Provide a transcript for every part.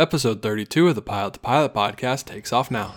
Episode 32 of the Pilot to Pilot podcast takes off now.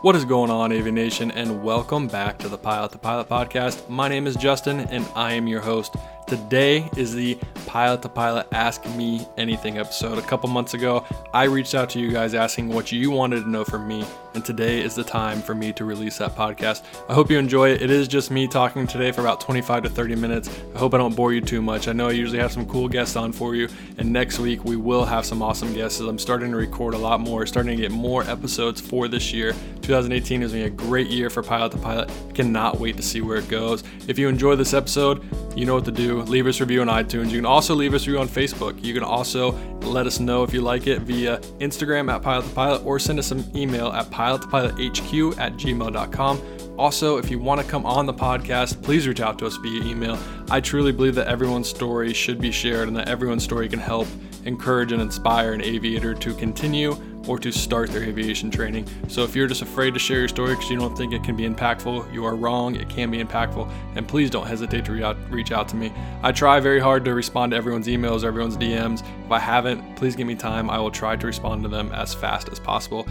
What is going on, Aviation, and welcome back to the Pilot to Pilot podcast. My name is Justin, and I am your host. Today is the Pilot to Pilot Ask Me Anything episode. A couple months ago, I reached out to you guys asking what you wanted to know from me, and today is the time for me to release that podcast. I hope you enjoy it. It is just me talking today for about 25 to 30 minutes. I hope I don't bore you too much. I know I usually have some cool guests on for you, and next week we will have some awesome guests. I'm starting to record a lot more, starting to get more episodes for this year. 2018 is going to be a great year for Pilot to Pilot. Cannot wait to see where it goes. If you enjoy this episode, you know what to do. Leave us a review on iTunes. You can also leave us a review on Facebook. You can also let us know if you like it via Instagram at Pilot to Pilot or send us an email at pilot2pilothq at gmail.com. Also, if you want to come on the podcast, please reach out to us via email. I truly believe that everyone's story should be shared and that everyone's story can help encourage and inspire an aviator to continue or to start their aviation training. So if you're just afraid to share your story because you don't think it can be impactful, you are wrong. It can be impactful, and please don't hesitate to reach out, reach out to me. I try very hard to respond to everyone's emails, everyone's DMs. If I haven't, please give me time. I will try to respond to them as fast as possible.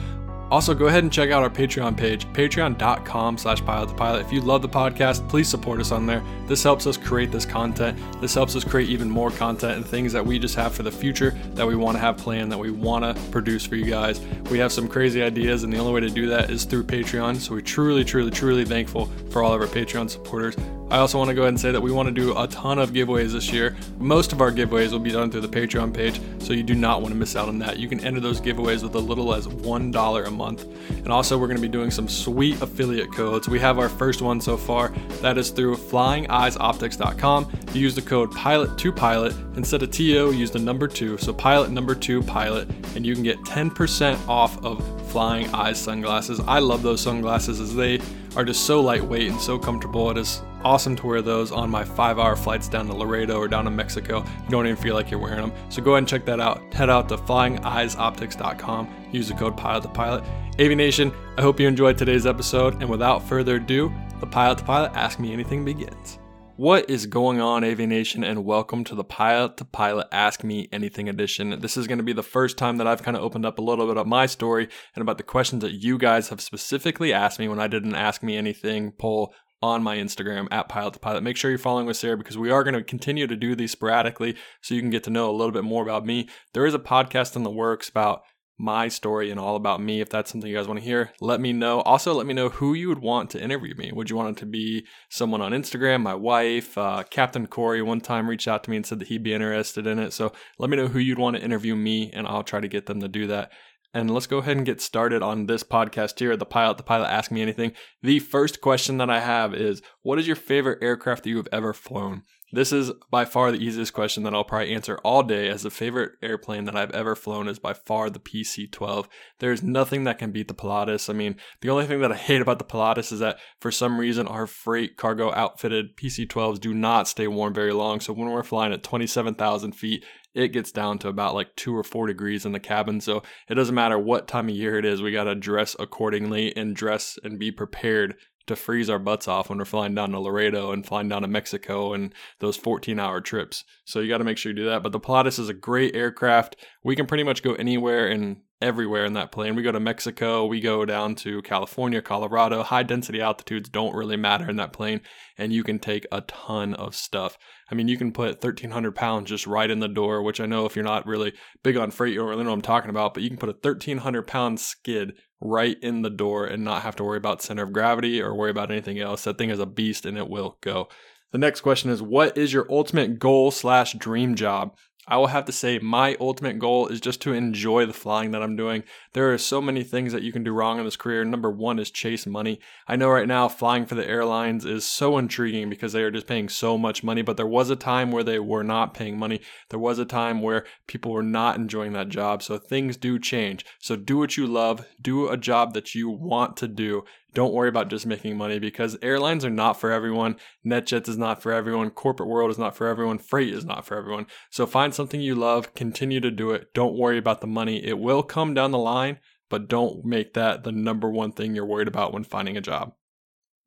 Also, go ahead and check out our Patreon page, patreon.com slash pilot to pilot. If you love the podcast, please support us on there. This helps us create this content. This helps us create even more content and things that we just have for the future that we want to have planned, that we want to produce for you guys. We have some crazy ideas, and the only way to do that is through Patreon. So we're truly, truly, truly thankful for all of our Patreon supporters. I also want to go ahead and say that we want to do a ton of giveaways this year. Most of our giveaways will be done through the Patreon page, so you do not want to miss out on that. You can enter those giveaways with a little as $1 a month. And also, we're going to be doing some sweet affiliate codes. We have our first one so far. That is through flyingeyesoptics.com. You use the code PILOT2PILOT. Instead of TO, use the number 2. So pilot number 2 pilot, and you can get 10% off of Flying Eyes sunglasses. I love those sunglasses as they are just so lightweight and so comfortable. It is awesome to wear those on my five hour flights down to Laredo or down to Mexico. You don't even feel like you're wearing them. So go ahead and check that out. Head out to flyingeyesoptics.com. Use the code pilot to pilot. Aviation, I hope you enjoyed today's episode. And without further ado, the pilot to pilot Ask Me Anything begins. What is going on, Aviation, and welcome to the Pilot to Pilot Ask Me Anything edition. This is going to be the first time that I've kind of opened up a little bit of my story and about the questions that you guys have specifically asked me when I did an Ask Me Anything poll on my Instagram at Pilot to Pilot. Make sure you're following with Sarah because we are going to continue to do these sporadically so you can get to know a little bit more about me. There is a podcast in the works about my story and all about me. If that's something you guys want to hear, let me know. Also, let me know who you would want to interview me. Would you want it to be someone on Instagram, my wife, uh, Captain Corey? One time reached out to me and said that he'd be interested in it. So let me know who you'd want to interview me, and I'll try to get them to do that. And let's go ahead and get started on this podcast here. The pilot, the pilot, ask me anything. The first question that I have is, what is your favorite aircraft that you have ever flown? This is by far the easiest question that I'll probably answer all day, as the favorite airplane that I've ever flown is by far the PC 12. There's nothing that can beat the Pilatus. I mean, the only thing that I hate about the Pilatus is that for some reason our freight cargo outfitted PC 12s do not stay warm very long. So when we're flying at 27,000 feet, it gets down to about like two or four degrees in the cabin. So it doesn't matter what time of year it is, we got to dress accordingly and dress and be prepared to freeze our butts off when we're flying down to Laredo and flying down to Mexico and those 14 hour trips. So you got to make sure you do that. But the Pilatus is a great aircraft. We can pretty much go anywhere and everywhere in that plane. We go to Mexico, we go down to California, Colorado. High density altitudes don't really matter in that plane, and you can take a ton of stuff. I mean, you can put 1,300 pounds just right in the door, which I know if you're not really big on freight, you don't really know what I'm talking about, but you can put a 1,300 pound skid right in the door and not have to worry about center of gravity or worry about anything else. That thing is a beast and it will go. The next question is What is your ultimate goal slash dream job? I will have to say my ultimate goal is just to enjoy the flying that I'm doing. There are so many things that you can do wrong in this career. Number one is chase money. I know right now flying for the airlines is so intriguing because they are just paying so much money, but there was a time where they were not paying money. There was a time where people were not enjoying that job. So things do change. So do what you love, do a job that you want to do, don't worry about just making money because airlines are not for everyone. NetJets is not for everyone. Corporate world is not for everyone. Freight is not for everyone. So find something you love, continue to do it. Don't worry about the money. It will come down the line, but don't make that the number one thing you're worried about when finding a job.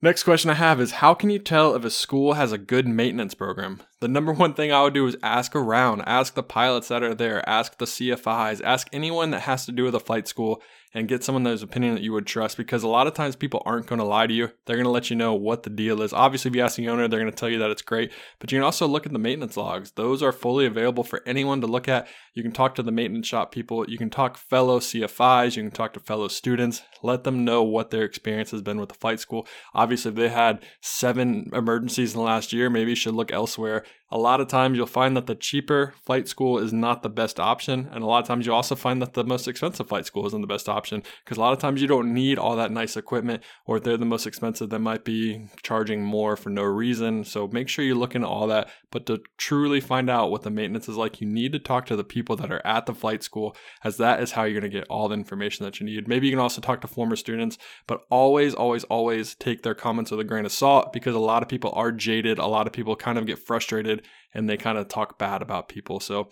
Next question I have is How can you tell if a school has a good maintenance program? The number one thing I would do is ask around, ask the pilots that are there, ask the CFIs, ask anyone that has to do with a flight school and get someone whose opinion that you would trust because a lot of times people aren't going to lie to you. They're going to let you know what the deal is. Obviously, if you ask the owner, they're going to tell you that it's great, but you can also look at the maintenance logs. Those are fully available for anyone to look at. You can talk to the maintenance shop people, you can talk fellow CFIs, you can talk to fellow students, let them know what their experience has been with the flight school. Obviously, if they had seven emergencies in the last year, maybe you should look elsewhere a lot of times you'll find that the cheaper flight school is not the best option. And a lot of times you'll also find that the most expensive flight school isn't the best option because a lot of times you don't need all that nice equipment, or if they're the most expensive, they might be charging more for no reason. So make sure you look into all that. But to truly find out what the maintenance is like, you need to talk to the people that are at the flight school, as that is how you're going to get all the information that you need. Maybe you can also talk to former students, but always, always, always take their comments with a grain of salt because a lot of people are jaded. A lot of people kind of get frustrated and they kind of talk bad about people. So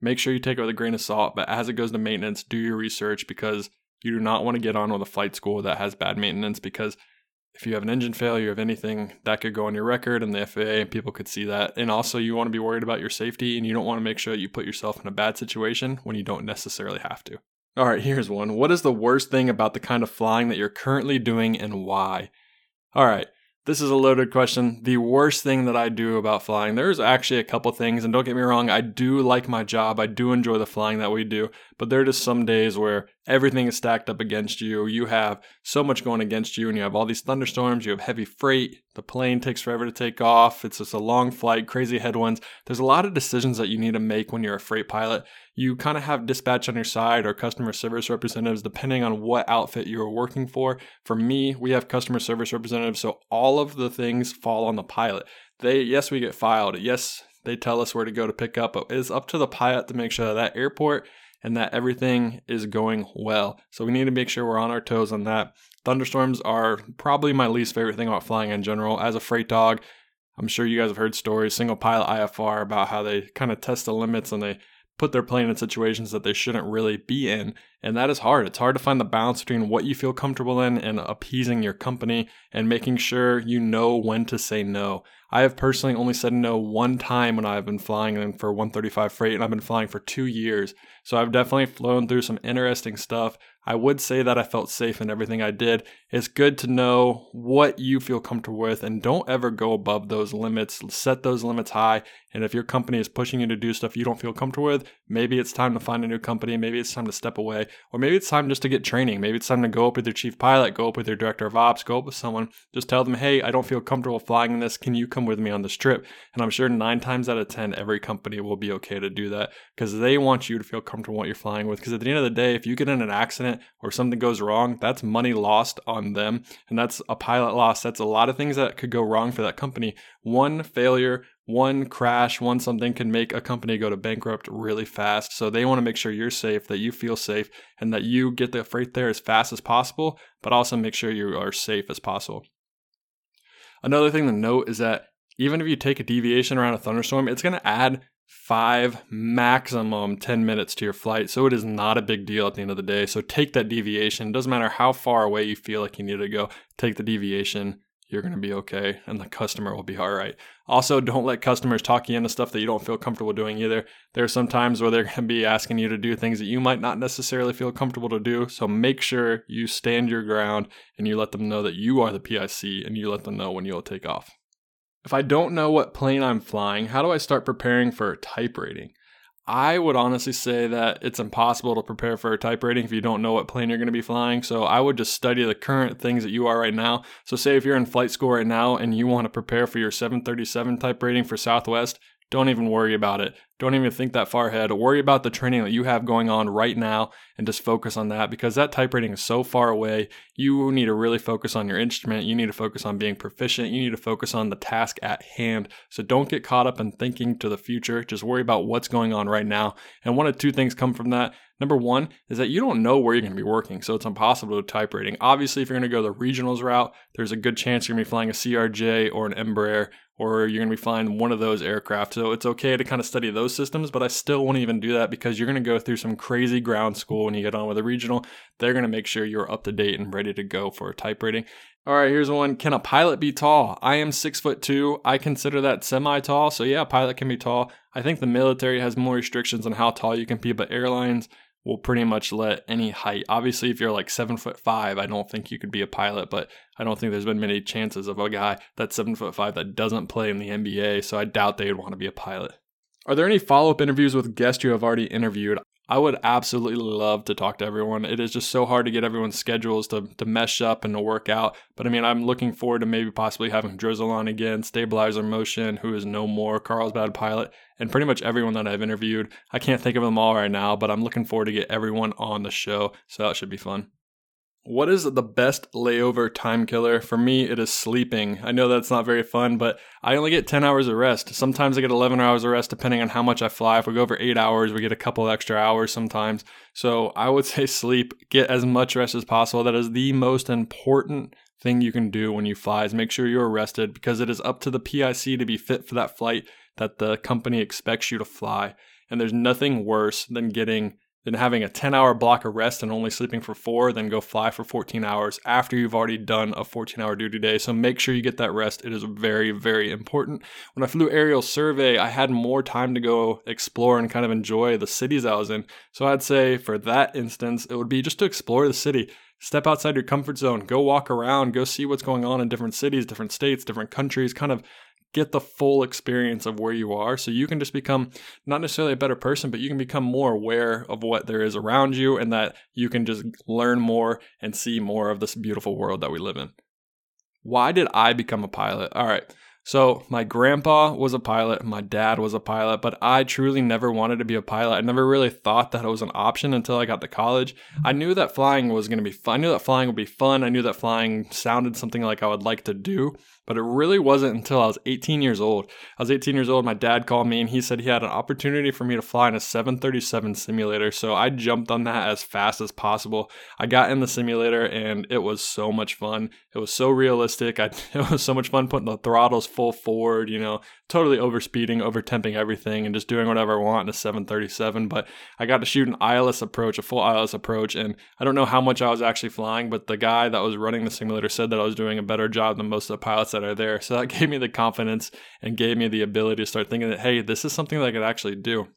make sure you take it with a grain of salt. But as it goes to maintenance, do your research because you do not want to get on with a flight school that has bad maintenance because if you have an engine failure of anything, that could go on your record and the FAA and people could see that. And also you want to be worried about your safety and you don't want to make sure you put yourself in a bad situation when you don't necessarily have to. All right, here's one. What is the worst thing about the kind of flying that you're currently doing and why? All right. This is a loaded question. The worst thing that I do about flying, there's actually a couple things, and don't get me wrong, I do like my job. I do enjoy the flying that we do, but there are just some days where everything is stacked up against you. You have so much going against you, and you have all these thunderstorms, you have heavy freight, the plane takes forever to take off, it's just a long flight, crazy headwinds. There's a lot of decisions that you need to make when you're a freight pilot, you kind of have dispatch on your side or customer service representatives depending on what outfit you're working for. For me, we have customer service representatives, so all of the things fall on the pilot. They yes, we get filed. Yes, they tell us where to go to pick up, but it's up to the pilot to make sure that, that airport and that everything is going well. So we need to make sure we're on our toes on that. Thunderstorms are probably my least favorite thing about flying in general. As a freight dog, I'm sure you guys have heard stories, single pilot IFR, about how they kind of test the limits and they put their plane in situations that they shouldn't really be in. And that is hard. It's hard to find the balance between what you feel comfortable in and appeasing your company and making sure you know when to say no. I have personally only said no one time when I've been flying in for 135 freight, and I've been flying for two years. So I've definitely flown through some interesting stuff. I would say that I felt safe in everything I did. It's good to know what you feel comfortable with and don't ever go above those limits. Set those limits high. And if your company is pushing you to do stuff you don't feel comfortable with, maybe it's time to find a new company. Maybe it's time to step away. Or maybe it's time just to get training. Maybe it's time to go up with your chief pilot, go up with your director of ops, go up with someone. Just tell them, hey, I don't feel comfortable flying this. Can you come with me on this trip? And I'm sure nine times out of 10, every company will be okay to do that because they want you to feel comfortable what you're flying with. Because at the end of the day, if you get in an accident or something goes wrong, that's money lost on them. And that's a pilot loss. That's a lot of things that could go wrong for that company. One failure, one crash, one something can make a company go to bankrupt really fast. So they want to make sure you're safe, that you feel safe, and that you get the freight there as fast as possible, but also make sure you are safe as possible. Another thing to note is that even if you take a deviation around a thunderstorm, it's going to add five, maximum 10 minutes to your flight. So it is not a big deal at the end of the day. So take that deviation. It doesn't matter how far away you feel like you need to go, take the deviation. You're going to be okay, and the customer will be all right. Also, don't let customers talk you into stuff that you don't feel comfortable doing either. There are some times where they're going to be asking you to do things that you might not necessarily feel comfortable to do. So make sure you stand your ground and you let them know that you are the PIC and you let them know when you'll take off. If I don't know what plane I'm flying, how do I start preparing for a type rating? I would honestly say that it's impossible to prepare for a type rating if you don't know what plane you're going to be flying. So I would just study the current things that you are right now. So say if you're in flight school right now and you want to prepare for your 737 type rating for Southwest, don't even worry about it. Don't even think that far ahead. Worry about the training that you have going on right now and just focus on that because that type rating is so far away. You need to really focus on your instrument. You need to focus on being proficient. You need to focus on the task at hand. So don't get caught up in thinking to the future. Just worry about what's going on right now. And one of two things come from that. Number one is that you don't know where you're going to be working, so it's impossible to type rating. Obviously, if you're going to go the regionals route, there's a good chance you're going to be flying a CRJ or an Embraer or you're going to be flying one of those aircraft. So it's okay to kind of study those systems, but I still won't even do that because you're going to go through some crazy ground school when you get on with a regional. They're going to make sure you're up to date and ready to go for a type rating. All right, here's one. Can a pilot be tall? I am six foot two. I consider that semi tall. So yeah, a pilot can be tall. I think the military has more restrictions on how tall you can be, but airlines will pretty much let any height. Obviously, if you're like seven foot five, I don't think you could be a pilot, but I don't think there's been many chances of a guy that's seven foot five that doesn't play in the NBA. So I doubt they would want to be a pilot. Are there any follow up interviews with guests you have already interviewed? I would absolutely love to talk to everyone. It is just so hard to get everyone's schedules to, to mesh up and to work out. But I mean, I'm looking forward to maybe possibly having Drizzle on again, Stabilizer Motion, who is no more, Carlsbad Pilot, and pretty much everyone that I've interviewed. I can't think of them all right now, but I'm looking forward to get everyone on the show. So that should be fun. What is the best layover time killer? For me, it is sleeping. I know that's not very fun, but I only get 10 hours of rest. Sometimes I get 11 hours of rest depending on how much I fly. If we go over 8 hours, we get a couple extra hours sometimes. So I would say sleep, get as much rest as possible. That is the most important thing you can do when you fly is make sure you're rested because it is up to the PIC to be fit for that flight that the company expects you to fly. And there's nothing worse than getting than having a 10 hour block of rest and only sleeping for four, then go fly for 14 hours after you've already done a 14 hour duty day. So make sure you get that rest. It is very, very important. When I flew aerial survey, I had more time to go explore and kind of enjoy the cities I was in. So I'd say for that instance, it would be just to explore the city. Step outside your comfort zone, go walk around, go see what's going on in different cities, different states, different countries, kind of get the full experience of where you are so you can just become not necessarily a better person but you can become more aware of what there is around you and that you can just learn more and see more of this beautiful world that we live in why did i become a pilot all right so, my grandpa was a pilot, my dad was a pilot, but I truly never wanted to be a pilot. I never really thought that it was an option until I got to college. I knew that flying was going to be fun. I knew that flying would be fun. I knew that flying sounded something like I would like to do, but it really wasn't until I was 18 years old. I was 18 years old. My dad called me and he said he had an opportunity for me to fly in a 737 simulator. So I jumped on that as fast as possible. I got in the simulator and it was so much fun. It was so realistic. I, it was so much fun putting the throttles full forward, you know, totally overspeeding, overtemping everything, and just doing whatever I want in a 737. But I got to shoot an ILS approach, a full ILS approach, and I don't know how much I was actually flying, but the guy that was running the simulator said that I was doing a better job than most of the pilots that are there. So that gave me the confidence and gave me the ability to start thinking that, hey, this is something that I could actually do.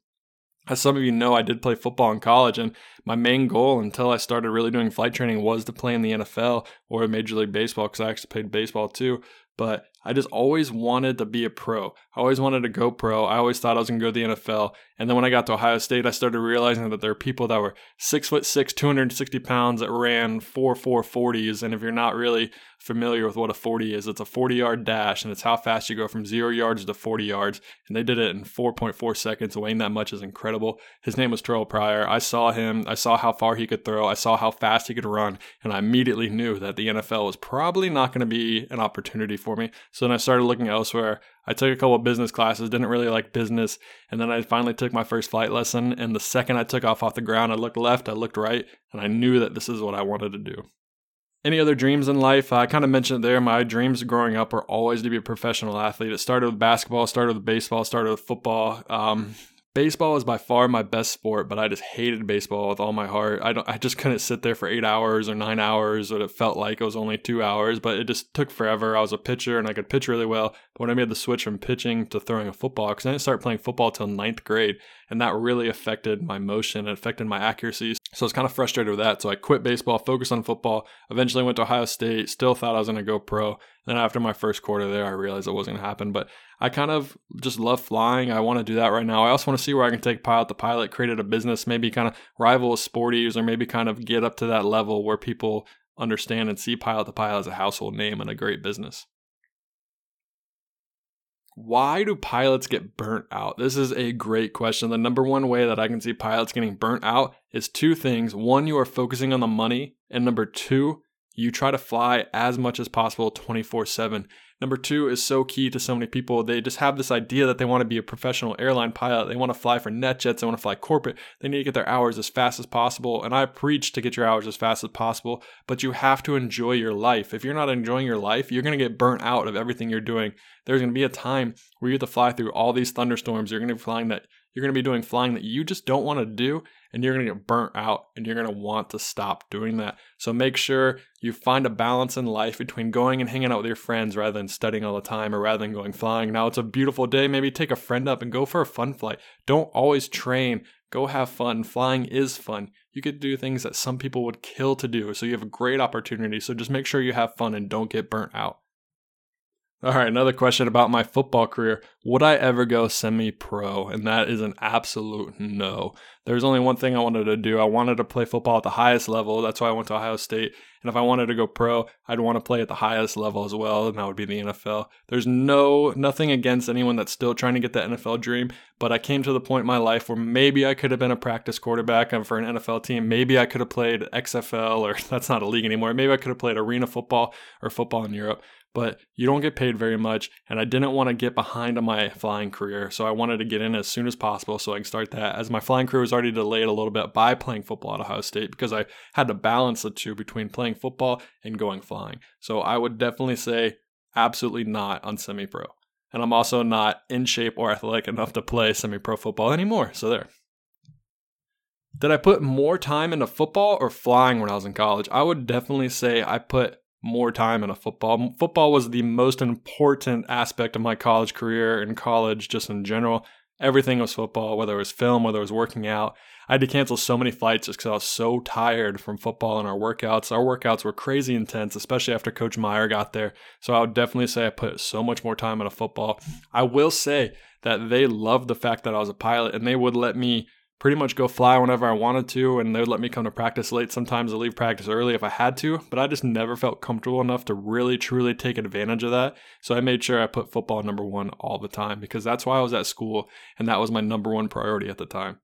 As some of you know, I did play football in college, and my main goal until I started really doing flight training was to play in the NFL or Major League Baseball because I actually played baseball too. But I just always wanted to be a pro. I always wanted to go pro. I always thought I was going to go to the NFL. And then when I got to Ohio State, I started realizing that there are people that were six foot six, 260 pounds that ran four four forties. And if you're not really familiar with what a 40 is, it's a 40 yard dash and it's how fast you go from zero yards to 40 yards. And they did it in 4.4 seconds. Weighing that much is incredible. His name was Terrell Pryor. I saw him. I saw how far he could throw. I saw how fast he could run. And I immediately knew that the NFL was probably not going to be an opportunity for me. So then I started looking elsewhere. I took a couple of business classes, didn't really like business, and then I finally took my first flight lesson. And the second I took off off the ground, I looked left, I looked right, and I knew that this is what I wanted to do. Any other dreams in life? I kind of mentioned there. My dreams growing up were always to be a professional athlete. It started with basketball, started with baseball, started with football. Um, Baseball is by far my best sport, but I just hated baseball with all my heart. I don't I just couldn't sit there for 8 hours or 9 hours or it felt like it was only 2 hours, but it just took forever. I was a pitcher and I could pitch really well, but when I made the switch from pitching to throwing a football cuz I didn't start playing football till ninth grade, and that really affected my motion and affected my accuracy. So I was kind of frustrated with that. So I quit baseball, focused on football, eventually went to Ohio State, still thought I was going to go pro. Then after my first quarter there, I realized it wasn't going to happen. But I kind of just love flying. I want to do that right now. I also want to see where I can take Pilot to Pilot, create a business, maybe kind of rival with Sporty's, or maybe kind of get up to that level where people understand and see Pilot to Pilot as a household name and a great business. Why do pilots get burnt out? This is a great question. The number one way that I can see pilots getting burnt out is two things. One, you are focusing on the money. And number two, you try to fly as much as possible 24 7. Number two is so key to so many people. They just have this idea that they want to be a professional airline pilot. They want to fly for NetJets. They want to fly corporate. They need to get their hours as fast as possible. And I preach to get your hours as fast as possible, but you have to enjoy your life. If you're not enjoying your life, you're going to get burnt out of everything you're doing. There's going to be a time where you have to fly through all these thunderstorms. You're going to be flying that you're going to be doing flying that you just don't want to do and you're going to get burnt out and you're going to want to stop doing that. So make sure you find a balance in life between going and hanging out with your friends rather than studying all the time or rather than going flying. Now it's a beautiful day, maybe take a friend up and go for a fun flight. Don't always train. Go have fun. Flying is fun. You could do things that some people would kill to do. So you have a great opportunity. So just make sure you have fun and don't get burnt out. All right, another question about my football career. Would I ever go semi pro? And that is an absolute no. There's only one thing I wanted to do. I wanted to play football at the highest level. That's why I went to Ohio State. And if I wanted to go pro, I'd want to play at the highest level as well, and that would be the NFL. There's no nothing against anyone that's still trying to get that NFL dream, but I came to the point in my life where maybe I could have been a practice quarterback for an NFL team. Maybe I could have played XFL or that's not a league anymore. Maybe I could have played arena football or football in Europe but you don't get paid very much. And I didn't want to get behind on my flying career. So I wanted to get in as soon as possible so I can start that. As my flying career was already delayed a little bit by playing football at Ohio State because I had to balance the two between playing football and going flying. So I would definitely say absolutely not on semi pro. And I'm also not in shape or athletic enough to play semi pro football anymore. So there. Did I put more time into football or flying when I was in college? I would definitely say I put more time in a football. Football was the most important aspect of my college career and college just in general. Everything was football, whether it was film, whether it was working out. I had to cancel so many flights just because I was so tired from football and our workouts. Our workouts were crazy intense, especially after Coach Meyer got there. So I would definitely say I put so much more time into football. I will say that they loved the fact that I was a pilot and they would let me pretty much go fly whenever I wanted to, and they would let me come to practice late. Sometimes I leave practice early if I had to, but I just never felt comfortable enough to really truly take advantage of that. So I made sure I put football number one all the time because that's why I was at school, and that was my number one priority at the time.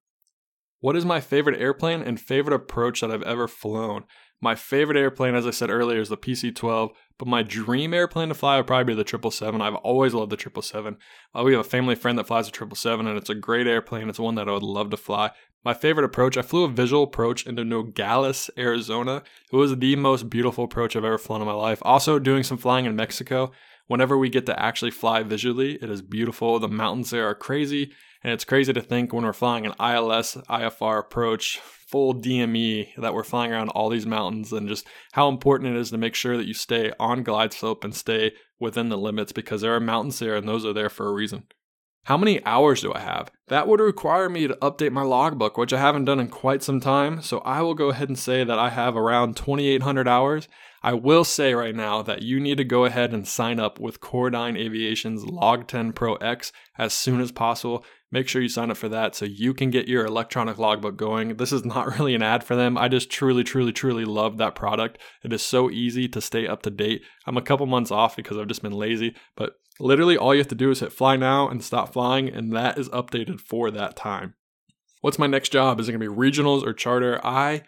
What is my favorite airplane and favorite approach that I've ever flown? My favorite airplane, as I said earlier, is the PC 12, but my dream airplane to fly would probably be the 777. I've always loved the 777. Uh, we have a family friend that flies a 777, and it's a great airplane. It's one that I would love to fly. My favorite approach, I flew a visual approach into Nogales, Arizona. It was the most beautiful approach I've ever flown in my life. Also, doing some flying in Mexico. Whenever we get to actually fly visually, it is beautiful. The mountains there are crazy, and it's crazy to think when we're flying an ILS IFR approach full DME that we're flying around all these mountains and just how important it is to make sure that you stay on glide slope and stay within the limits because there are mountains there and those are there for a reason. How many hours do I have? That would require me to update my logbook, which I haven't done in quite some time. So I will go ahead and say that I have around 2,800 hours. I will say right now that you need to go ahead and sign up with Coradine Aviation's LogTen Pro X as soon as possible make sure you sign up for that so you can get your electronic logbook going. This is not really an ad for them. I just truly, truly, truly love that product. It is so easy to stay up to date. I'm a couple months off because I've just been lazy, but literally all you have to do is hit fly now and stop flying, and that is updated for that time. What's my next job? Is it to be regionals or charter? I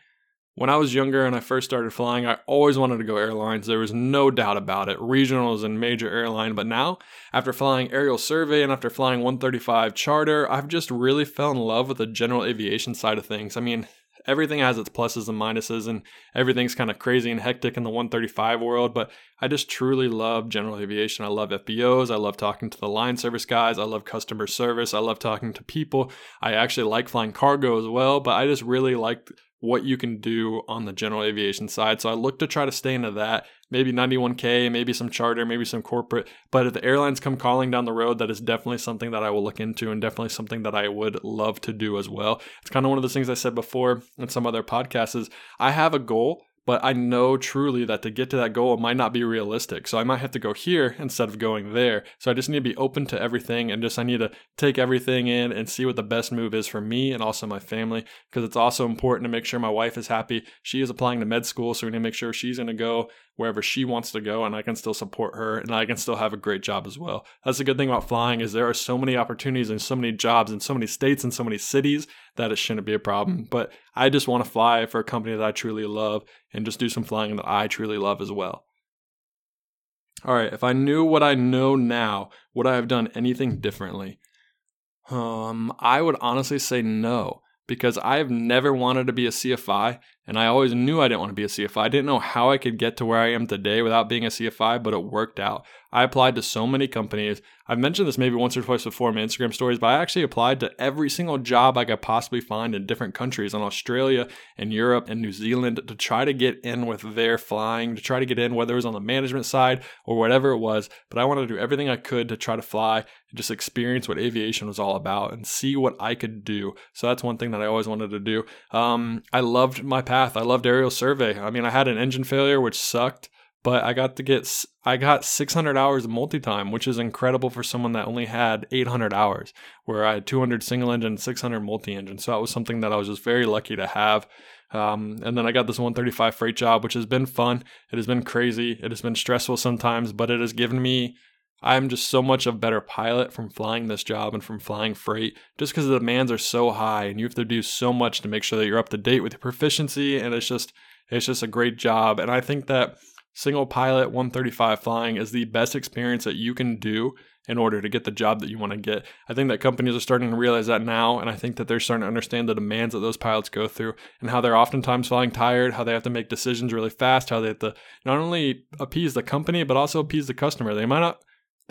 when I was younger and I first started flying, I always wanted to go airlines. There was no doubt about it. Regionals and major airline. But now, after flying aerial survey and after flying 135 charter, I've just really fell in love with the general aviation side of things. I mean, everything has its pluses and minuses, and everything's kind of crazy and hectic in the 135 world. But I just truly love general aviation. I love FBOs. I love talking to the line service guys. I love customer service. I love talking to people. I actually like flying cargo as well, but I just really like what you can do on the general aviation side. So I look to try to stay into that. Maybe 91K, maybe some charter, maybe some corporate. But if the airlines come calling down the road, that is definitely something that I will look into and definitely something that I would love to do as well. It's kind of one of those things I said before in some other podcasts is I have a goal but I know truly that to get to that goal might not be realistic. So I might have to go here instead of going there. So I just need to be open to everything and just I need to take everything in and see what the best move is for me and also my family because it's also important to make sure my wife is happy. She is applying to med school, so we need to make sure she's going to go wherever she wants to go and I can still support her and I can still have a great job as well. That's the good thing about flying is there are so many opportunities and so many jobs in so many states and so many cities that it shouldn't be a problem. But I just want to fly for a company that I truly love and just do some flying that I truly love as well. All right, if I knew what I know now, would I have done anything differently? Um, I would honestly say no because I've never wanted to be a CFI and I always knew I didn't want to be a CFI. I didn't know how I could get to where I am today without being a CFI, but it worked out. I applied to so many companies. I've mentioned this maybe once or twice before in my Instagram stories, but I actually applied to every single job I could possibly find in different countries in Australia and Europe and New Zealand to try to get in with their flying, to try to get in, whether it was on the management side or whatever it was. But I wanted to do everything I could to try to fly and just experience what aviation was all about and see what I could do. So that's one thing that I always wanted to do. Um, I loved my path. I loved aerial survey. I mean, I had an engine failure, which sucked but I got to get I got 600 hours of multi-time, which is incredible for someone that only had 800 hours, where I had 200 single engine, 600 multi-engine. So that was something that I was just very lucky to have. Um, and then I got this 135 freight job, which has been fun. It has been crazy. It has been stressful sometimes, but it has given me. I'm just so much a better pilot from flying this job and from flying freight, just because the demands are so high, and you have to do so much to make sure that you're up to date with your proficiency, and it's just it's just a great job. And I think that Single pilot 135 flying is the best experience that you can do in order to get the job that you want to get. I think that companies are starting to realize that now, and I think that they're starting to understand the demands that those pilots go through and how they're oftentimes flying tired, how they have to make decisions really fast, how they have to not only appease the company but also appease the customer. They might not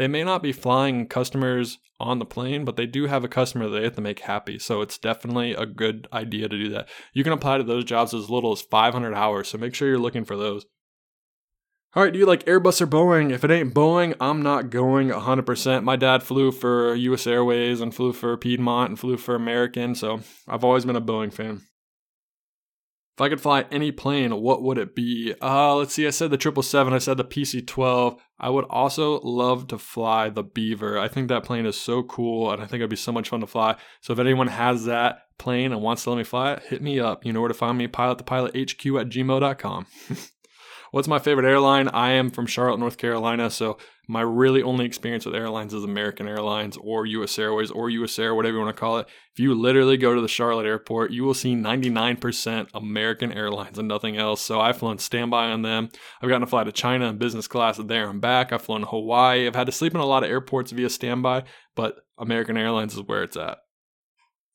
they may not be flying customers on the plane, but they do have a customer they have to make happy. So it's definitely a good idea to do that. You can apply to those jobs as little as 500 hours, so make sure you're looking for those. All right, do you like Airbus or Boeing? If it ain't Boeing, I'm not going 100%. My dad flew for US Airways and flew for Piedmont and flew for American, so I've always been a Boeing fan. If I could fly any plane, what would it be? Uh, let's see, I said the 777, I said the PC 12. I would also love to fly the Beaver. I think that plane is so cool and I think it'd be so much fun to fly. So if anyone has that plane and wants to let me fly it, hit me up. You know where to find me, pilot the pilot HQ at gmail.com. What's my favorite airline? I am from Charlotte, North Carolina, so my really only experience with airlines is American Airlines or US Airways or US Air, whatever you want to call it. If you literally go to the Charlotte airport, you will see 99% American Airlines and nothing else. So I've flown standby on them. I've gotten to fly to China in business class there and back. I've flown to Hawaii. I've had to sleep in a lot of airports via standby, but American Airlines is where it's at.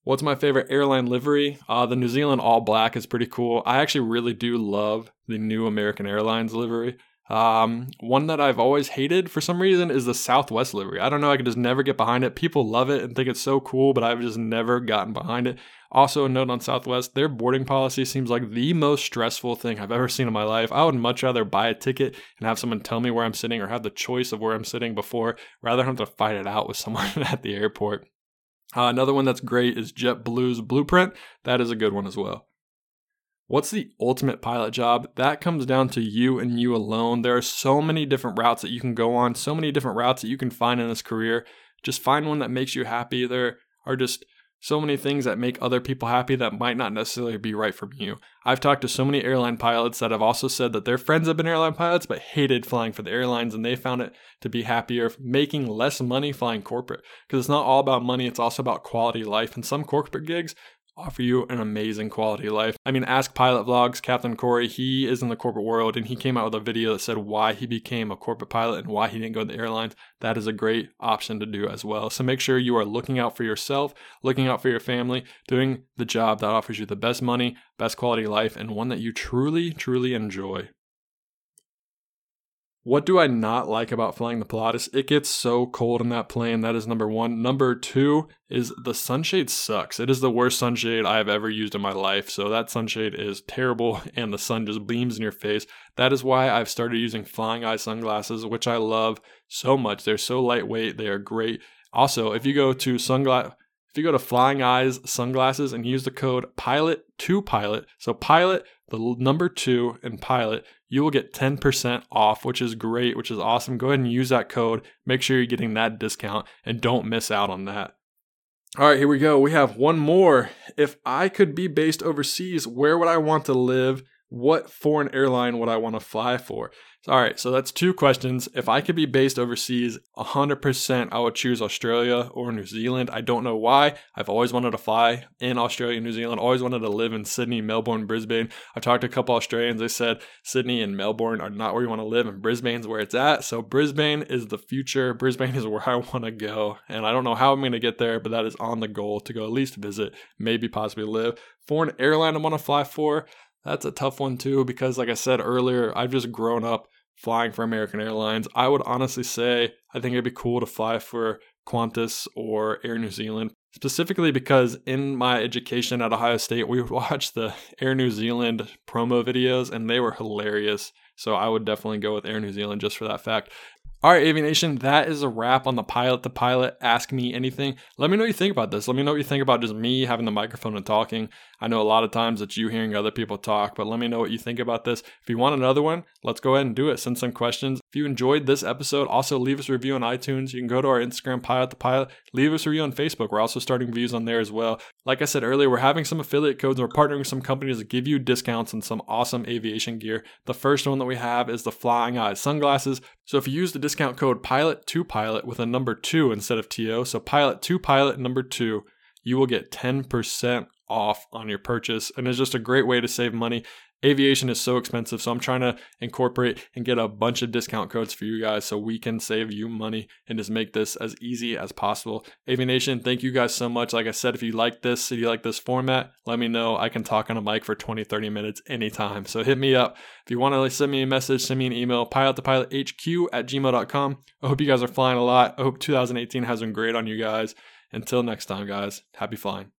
What's my favorite airline livery? Uh, the New Zealand All Black is pretty cool. I actually really do love the new American Airlines livery. Um, one that I've always hated for some reason is the Southwest livery. I don't know, I could just never get behind it. People love it and think it's so cool, but I've just never gotten behind it. Also, a note on Southwest, their boarding policy seems like the most stressful thing I've ever seen in my life. I would much rather buy a ticket and have someone tell me where I'm sitting or have the choice of where I'm sitting before rather than have to fight it out with someone at the airport. Uh, another one that's great is JetBlue's Blueprint. That is a good one as well. What's the ultimate pilot job? That comes down to you and you alone. There are so many different routes that you can go on, so many different routes that you can find in this career. Just find one that makes you happy. There are just so many things that make other people happy that might not necessarily be right for you. I've talked to so many airline pilots that have also said that their friends have been airline pilots but hated flying for the airlines and they found it to be happier making less money flying corporate because it's not all about money, it's also about quality life. And some corporate gigs offer you an amazing quality life. I mean, ask Pilot Vlogs, Captain Corey, he is in the corporate world and he came out with a video that said why he became a corporate pilot and why he didn't go to the airlines. That is a great option to do as well. So make sure you are looking out for yourself, looking out for your family, doing the job that offers you the best money, best quality life, and one that you truly, truly enjoy. What do I not like about flying the Pilatus? It gets so cold in that plane. That is number one. Number two is the sunshade sucks. It is the worst sunshade I have ever used in my life. So that sunshade is terrible and the sun just beams in your face. That is why I've started using flying eye sunglasses, which I love so much. They're so lightweight. They are great. Also, if you go to sunglass if you go to Flying Eyes Sunglasses and use the code PILOT2PILOT, so pilot, the number two, and pilot, you will get 10% off, which is great, which is awesome. Go ahead and use that code. Make sure you're getting that discount and don't miss out on that. All right, here we go. We have one more. If I could be based overseas, where would I want to live? What foreign airline would I want to fly for? All right, so that's two questions. If I could be based overseas, 100% I would choose Australia or New Zealand. I don't know why. I've always wanted to fly in Australia, New Zealand, always wanted to live in Sydney, Melbourne, Brisbane. I talked to a couple Australians. They said Sydney and Melbourne are not where you want to live, and Brisbane's where it's at. So Brisbane is the future. Brisbane is where I want to go. And I don't know how I'm going to get there, but that is on the goal to go at least visit, maybe possibly live. Foreign airline I want to fly for. That's a tough one too, because like I said earlier, I've just grown up flying for American Airlines. I would honestly say I think it'd be cool to fly for Qantas or Air New Zealand, specifically because in my education at Ohio State, we watched the Air New Zealand promo videos and they were hilarious. So I would definitely go with Air New Zealand just for that fact. All right, Aviation, that is a wrap on the pilot to pilot. Ask me anything. Let me know what you think about this. Let me know what you think about just me having the microphone and talking. I know a lot of times it's you hearing other people talk, but let me know what you think about this. If you want another one, let's go ahead and do it. Send some questions. If you enjoyed this episode, also leave us a review on iTunes. You can go to our Instagram, Pilot to Pilot. Leave us a review on Facebook. We're also starting views on there as well. Like I said earlier, we're having some affiliate codes we're partnering with some companies that give you discounts on some awesome aviation gear. The first one that we have is the Flying Eyes sunglasses. So if you use the discount code Pilot2Pilot with a number 2 instead of TO, so Pilot2Pilot number 2, you will get 10% off on your purchase. And it's just a great way to save money. Aviation is so expensive, so I'm trying to incorporate and get a bunch of discount codes for you guys so we can save you money and just make this as easy as possible. Aviation, thank you guys so much. Like I said, if you like this, if you like this format, let me know. I can talk on a mic for 20, 30 minutes anytime. So hit me up. If you want to send me a message, send me an email, pilotthepilothq at gmail.com. I hope you guys are flying a lot. I hope 2018 has been great on you guys. Until next time, guys, happy flying.